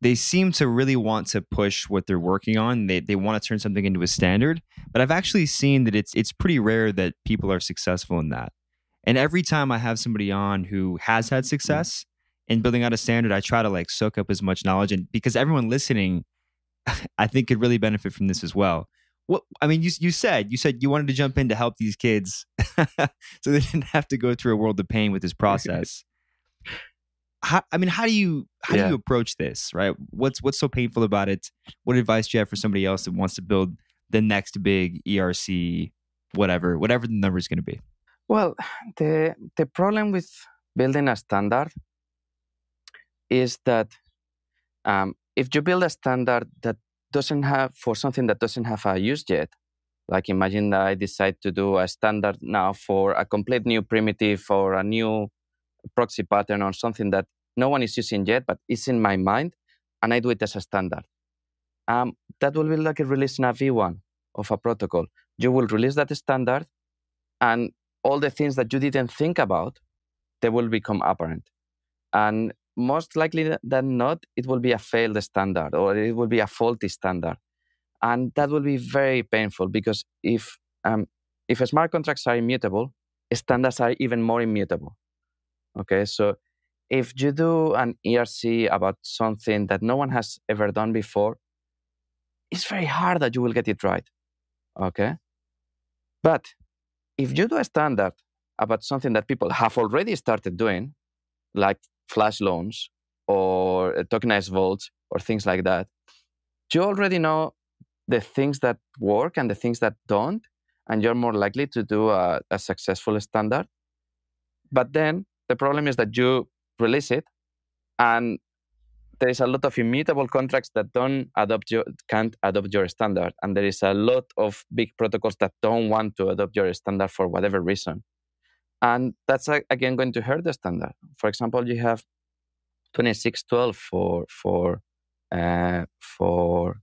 they seem to really want to push what they're working on. They they want to turn something into a standard, but I've actually seen that it's it's pretty rare that people are successful in that. And every time I have somebody on who has had success in building out a standard, I try to like soak up as much knowledge and because everyone listening I think could really benefit from this as well. What I mean, you you said you said you wanted to jump in to help these kids, so they didn't have to go through a world of pain with this process. how, I mean, how do you how yeah. do you approach this? Right? What's what's so painful about it? What advice do you have for somebody else that wants to build the next big ERC, whatever, whatever the number is going to be? Well, the the problem with building a standard is that um, if you build a standard that doesn't have for something that doesn't have a use yet, like imagine that I decide to do a standard now for a complete new primitive or a new proxy pattern or something that no one is using yet, but it's in my mind, and I do it as a standard. Um, that will be like a release in a V1 of a protocol. You will release that standard, and all the things that you didn't think about, they will become apparent. And most likely than not, it will be a failed standard or it will be a faulty standard. And that will be very painful because if, um, if smart contracts are immutable, standards are even more immutable. Okay, so if you do an ERC about something that no one has ever done before, it's very hard that you will get it right. Okay? But if you do a standard about something that people have already started doing, like flash loans or uh, tokenized vaults or things like that, you already know the things that work and the things that don't, and you're more likely to do a, a successful standard. But then the problem is that you release it and there is a lot of immutable contracts that don't adopt your can't adopt your standard and there is a lot of big protocols that don't want to adopt your standard for whatever reason and that's again going to hurt the standard. For example, you have 2612 for for uh, for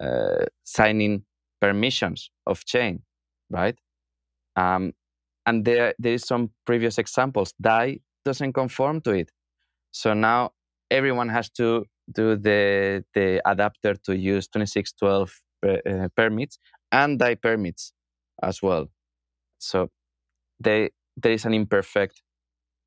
uh, signing permissions of chain, right? Um, and there there is some previous examples. DAI doesn't conform to it, so now everyone has to do the the adapter to use 2612 uh, permits and DAI permits as well. So they there is an imperfect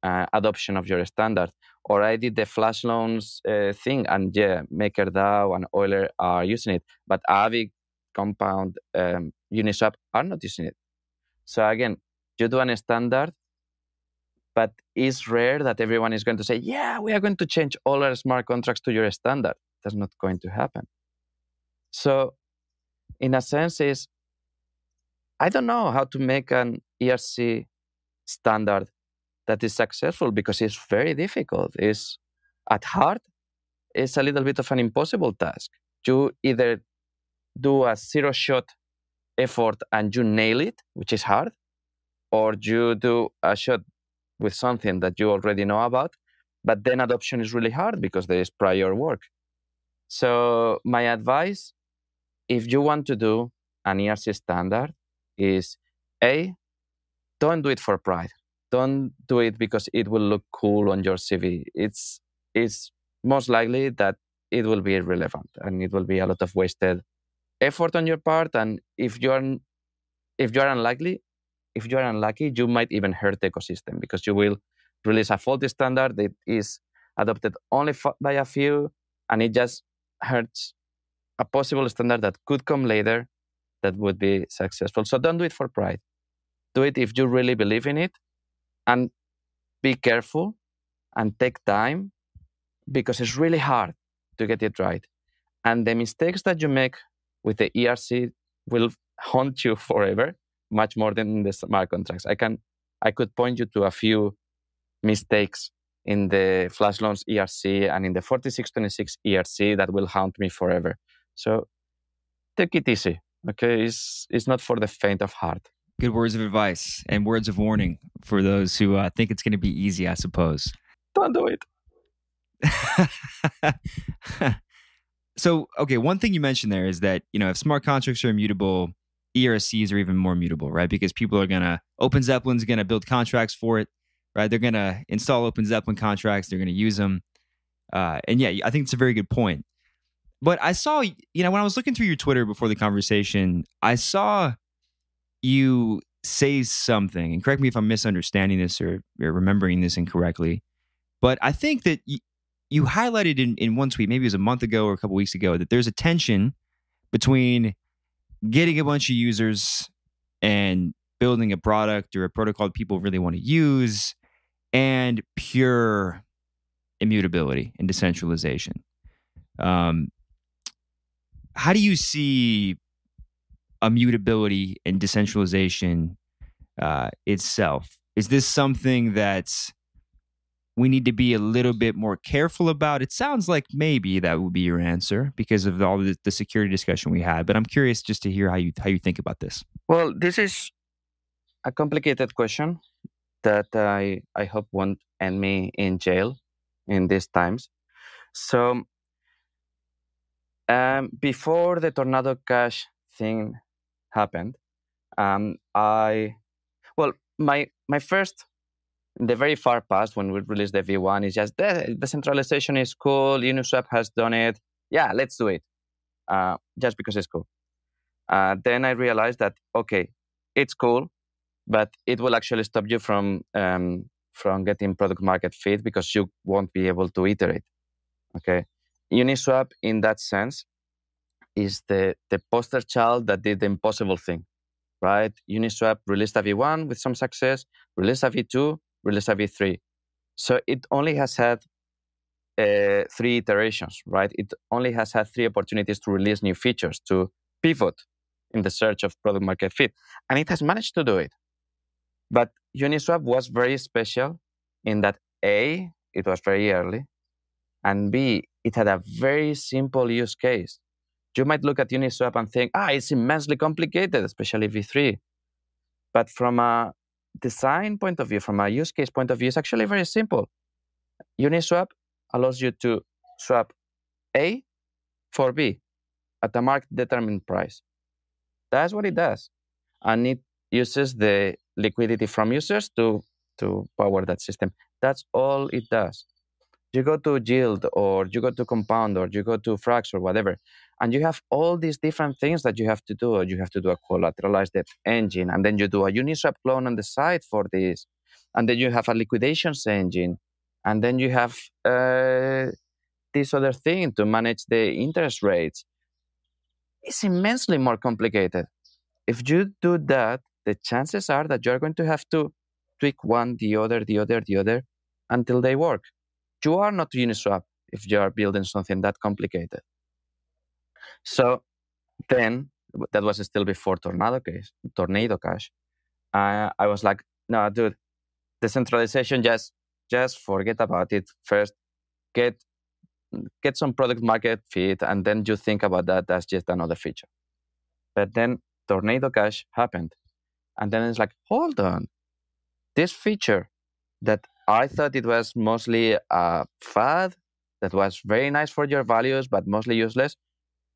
uh, adoption of your standard. Or I did the flash loans uh, thing, and yeah, MakerDAO and Euler are using it, but Aave, Compound, um, Uniswap are not using it. So again, you do a standard, but it's rare that everyone is going to say, "Yeah, we are going to change all our smart contracts to your standard." That's not going to happen. So, in a sense, is I don't know how to make an ERC standard that is successful because it's very difficult. It's at heart, it's a little bit of an impossible task. You either do a zero shot effort and you nail it, which is hard, or you do a shot with something that you already know about, but then adoption is really hard because there is prior work. So, my advice if you want to do an ERC standard is A, don't do it for pride. Don't do it because it will look cool on your CV. It's it's most likely that it will be irrelevant and it will be a lot of wasted effort on your part. And if you're if you're unlikely, if you're unlucky, you might even hurt the ecosystem because you will release a faulty standard that is adopted only by a few, and it just hurts a possible standard that could come later that would be successful. So don't do it for pride. Do it if you really believe in it and be careful and take time because it's really hard to get it right. And the mistakes that you make with the ERC will haunt you forever, much more than the smart contracts. I can I could point you to a few mistakes in the flash loans ERC and in the 4626 ERC that will haunt me forever. So take it easy. Okay, it's it's not for the faint of heart. Good words of advice and words of warning for those who uh, think it's going to be easy, I suppose. Don't do it. so, okay, one thing you mentioned there is that, you know, if smart contracts are immutable, ERCs are even more mutable, right? Because people are going to, Open Zeppelin's going to build contracts for it, right? They're going to install Open Zeppelin contracts, they're going to use them. Uh, and yeah, I think it's a very good point. But I saw, you know, when I was looking through your Twitter before the conversation, I saw you say something, and correct me if I'm misunderstanding this or, or remembering this incorrectly, but I think that y- you highlighted in, in one tweet, maybe it was a month ago or a couple weeks ago, that there's a tension between getting a bunch of users and building a product or a protocol that people really want to use and pure immutability and decentralization. Um, how do you see immutability and decentralization uh, itself? Is this something that we need to be a little bit more careful about? It sounds like maybe that would be your answer because of all the, the security discussion we had. But I'm curious just to hear how you how you think about this. Well, this is a complicated question that I I hope won't end me in jail in these times. So um, before the Tornado Cash thing happened, um, I well my my first the very far past when we released the V1 is just the decentralization is cool. Uniswap has done it. Yeah, let's do it. Uh, just because it's cool. Uh, then I realized that okay, it's cool, but it will actually stop you from um, from getting product market fit because you won't be able to iterate. Okay, Uniswap in that sense is the the poster child that did the impossible thing, right? Uniswap released a V1 with some success, released a V2, released a V3. So it only has had uh, three iterations, right? It only has had three opportunities to release new features, to pivot in the search of product market fit. And it has managed to do it. But Uniswap was very special in that A, it was very early, and B, it had a very simple use case. You might look at Uniswap and think, ah, it's immensely complicated, especially V3. But from a design point of view, from a use case point of view, it's actually very simple. Uniswap allows you to swap A for B at a market determined price. That's what it does. And it uses the liquidity from users to, to power that system. That's all it does. You go to Yield or you go to Compound or you go to Frax or whatever, and you have all these different things that you have to do. You have to do a collateralized engine, and then you do a Uniswap clone on the side for this, and then you have a liquidations engine, and then you have uh, this other thing to manage the interest rates. It's immensely more complicated. If you do that, the chances are that you're going to have to tweak one, the other, the other, the other until they work. You are not Uniswap if you are building something that complicated. So then that was still before Tornado case, Tornado Cash. Uh, I was like, no, dude, decentralization just just forget about it. First, get get some product market fit, and then you think about that as just another feature. But then Tornado Cash happened, and then it's like, hold on, this feature that I thought it was mostly a fad that was very nice for your values, but mostly useless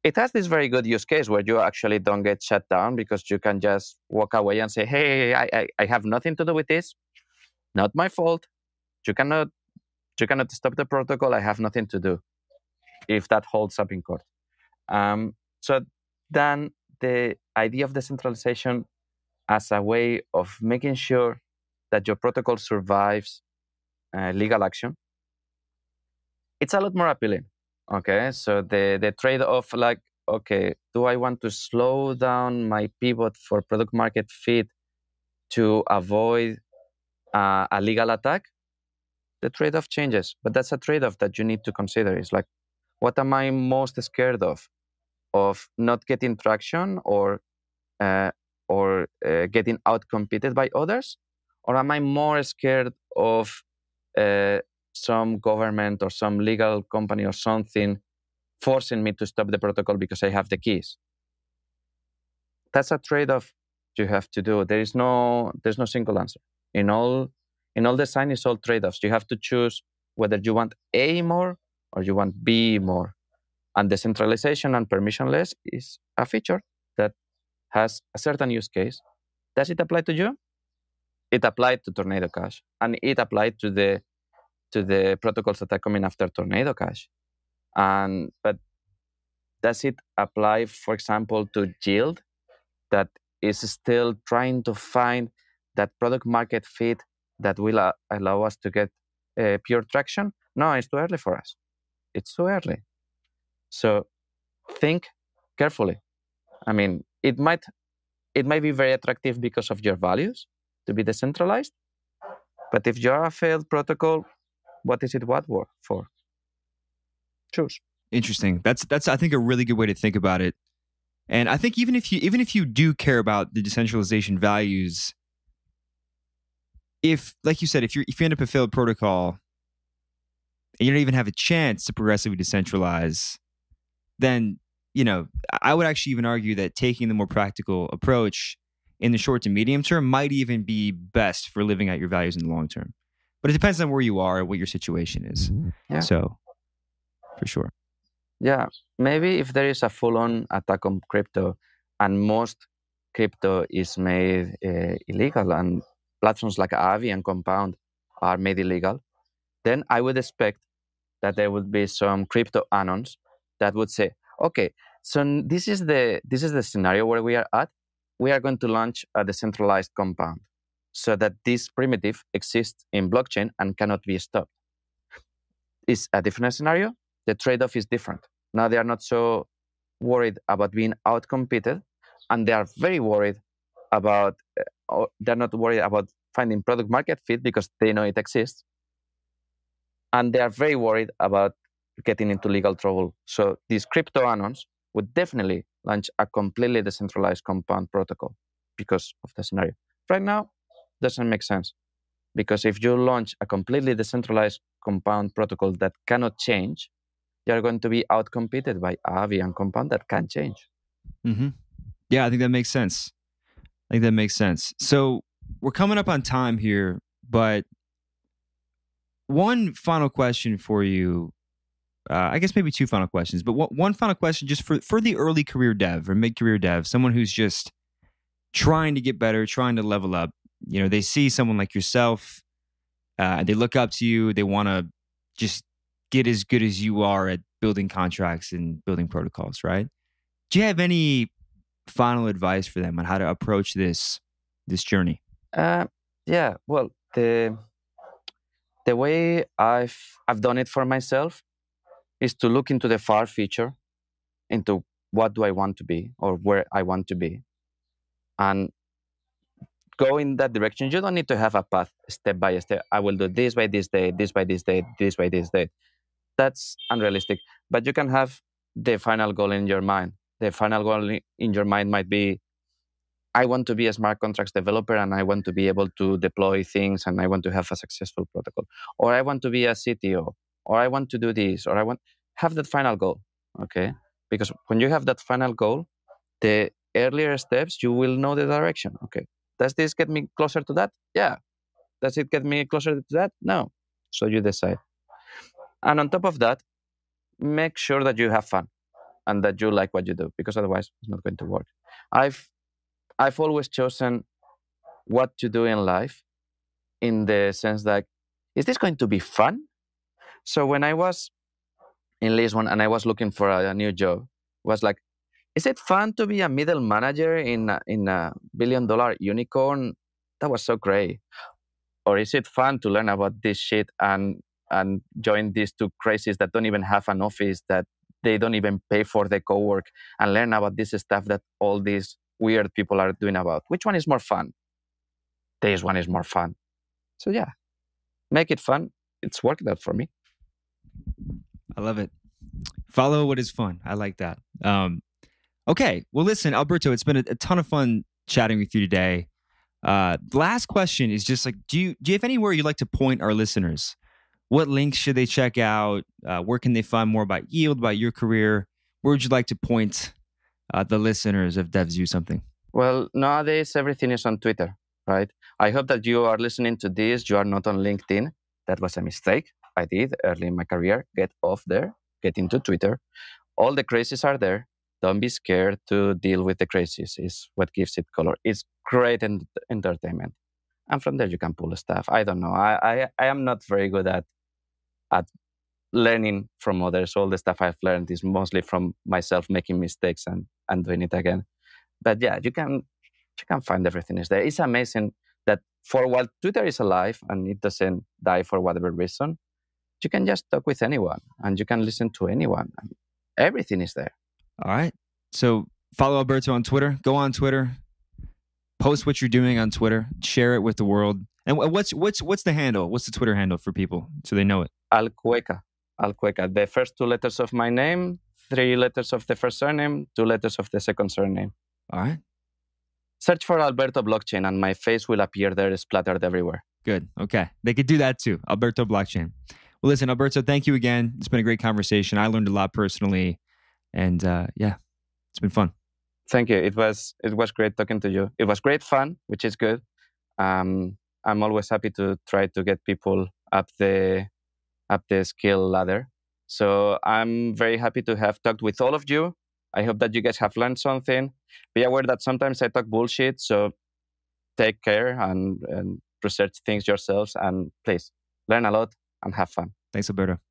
it has this very good use case where you actually don't get shut down because you can just walk away and say, "Hey, I, I, I have nothing to do with this. Not my fault. You cannot you cannot stop the protocol. I have nothing to do." If that holds up in court, um, so then the idea of decentralization as a way of making sure that your protocol survives uh, legal action, it's a lot more appealing Okay, so the the trade off, like okay, do I want to slow down my pivot for product market fit to avoid uh, a legal attack? The trade off changes, but that's a trade off that you need to consider. It's like, what am I most scared of? Of not getting traction or uh, or uh, getting outcompeted by others, or am I more scared of uh, some government or some legal company or something forcing me to stop the protocol because I have the keys. That's a trade-off you have to do. There is no there's no single answer. In all in all design is all trade-offs. You have to choose whether you want A more or you want B more. And decentralization and permissionless is a feature that has a certain use case. Does it apply to you? It applied to Tornado Cash, and it applied to the to the protocols that are coming after Tornado Cash. And but does it apply, for example, to Yield that is still trying to find that product market fit that will uh, allow us to get uh, pure traction? No, it's too early for us. It's too early. So think carefully. I mean, it might it might be very attractive because of your values to be decentralized, but if you're a failed protocol, what is it what for? choose. Interesting. That's that's I think a really good way to think about it. And I think even if you even if you do care about the decentralization values, if like you said, if you if you end up a failed protocol and you don't even have a chance to progressively decentralize, then you know I would actually even argue that taking the more practical approach in the short to medium term might even be best for living out your values in the long term. But it depends on where you are, and what your situation is. Yeah. So for sure. Yeah, maybe if there is a full-on attack on crypto, and most crypto is made uh, illegal, and platforms like Aave and Compound are made illegal, then I would expect that there would be some crypto anons that would say, okay, so this is the this is the scenario where we are at. We are going to launch a decentralized compound so that this primitive exists in blockchain and cannot be stopped. It's a different scenario the trade-off is different. Now they are not so worried about being outcompeted, and they are very worried about. Uh, they're not worried about finding product market fit because they know it exists, and they are very worried about getting into legal trouble. So these crypto anons would definitely launch a completely decentralized compound protocol because of the scenario. Right now, doesn't make sense because if you launch a completely decentralized compound protocol that cannot change, you're going to be outcompeted by Aave and Compound that can change. Mm-hmm. Yeah, I think that makes sense. I think that makes sense. So we're coming up on time here, but one final question for you. Uh, I guess maybe two final questions, but one, one final question just for, for the early career dev or mid career dev, someone who's just trying to get better, trying to level up. You know, they see someone like yourself, uh, they look up to you, they want to just get as good as you are at building contracts and building protocols, right? Do you have any final advice for them on how to approach this this journey? Uh, yeah, well, the the way I've I've done it for myself is to look into the far future, into what do I want to be or where I want to be, and go in that direction. You don't need to have a path step by step. I will do this by this day, this by this day, this by this day that's unrealistic. But you can have the final goal in your mind. The final goal in your mind might be I want to be a smart contracts developer and I want to be able to deploy things and I want to have a successful protocol. Or I want to be a CTO. Or I want to do this. Or I want have that final goal. Okay. Because when you have that final goal, the earlier steps you will know the direction. Okay. Does this get me closer to that? Yeah. Does it get me closer to that? No. So you decide. And on top of that, make sure that you have fun and that you like what you do because otherwise it's not going to work. I've I've always chosen what to do in life in the sense that is this going to be fun? So when I was in Lisbon and I was looking for a, a new job, was like, is it fun to be a middle manager in a, in a billion dollar unicorn? That was so great. Or is it fun to learn about this shit and and join these two crazies that don't even have an office that they don't even pay for the co-work and learn about this stuff that all these weird people are doing about. Which one is more fun? This one is more fun. So yeah, make it fun. It's worked out for me. I love it. Follow what is fun. I like that. Um, okay. Well, listen, Alberto, it's been a, a ton of fun chatting with you today. Uh, last question is just like, do you do you have anywhere you'd like to point our listeners? What links should they check out? Uh, where can they find more about Yield, about your career? Where would you like to point uh, the listeners of Devs Do Something? Well, nowadays everything is on Twitter, right? I hope that you are listening to this. You are not on LinkedIn. That was a mistake I did early in my career. Get off there, get into Twitter. All the crazies are there. Don't be scared to deal with the crazies, is what gives it color. It's great en- entertainment. And from there, you can pull stuff. I don't know. I, I, I am not very good at at learning from others. All the stuff I've learned is mostly from myself making mistakes and, and doing it again. But yeah, you can you can find everything is there. It's amazing that for while Twitter is alive and it doesn't die for whatever reason, you can just talk with anyone and you can listen to anyone. Everything is there. All right. So follow Alberto on Twitter. Go on Twitter. Post what you're doing on Twitter. Share it with the world. And what's what's what's the handle? What's the Twitter handle for people so they know it? Alcueca. Alcueca. The first two letters of my name, three letters of the first surname, two letters of the second surname. All right. Search for Alberto Blockchain and my face will appear there splattered everywhere. Good. Okay. They could do that too. Alberto Blockchain. Well, listen, Alberto, thank you again. It's been a great conversation. I learned a lot personally. And uh, yeah, it's been fun. Thank you. It was it was great talking to you. It was great fun, which is good. Um, I'm always happy to try to get people up the up the skill ladder. So I'm very happy to have talked with all of you. I hope that you guys have learned something. Be aware that sometimes I talk bullshit, so take care and, and research things yourselves and please learn a lot and have fun. Thanks, Alberto.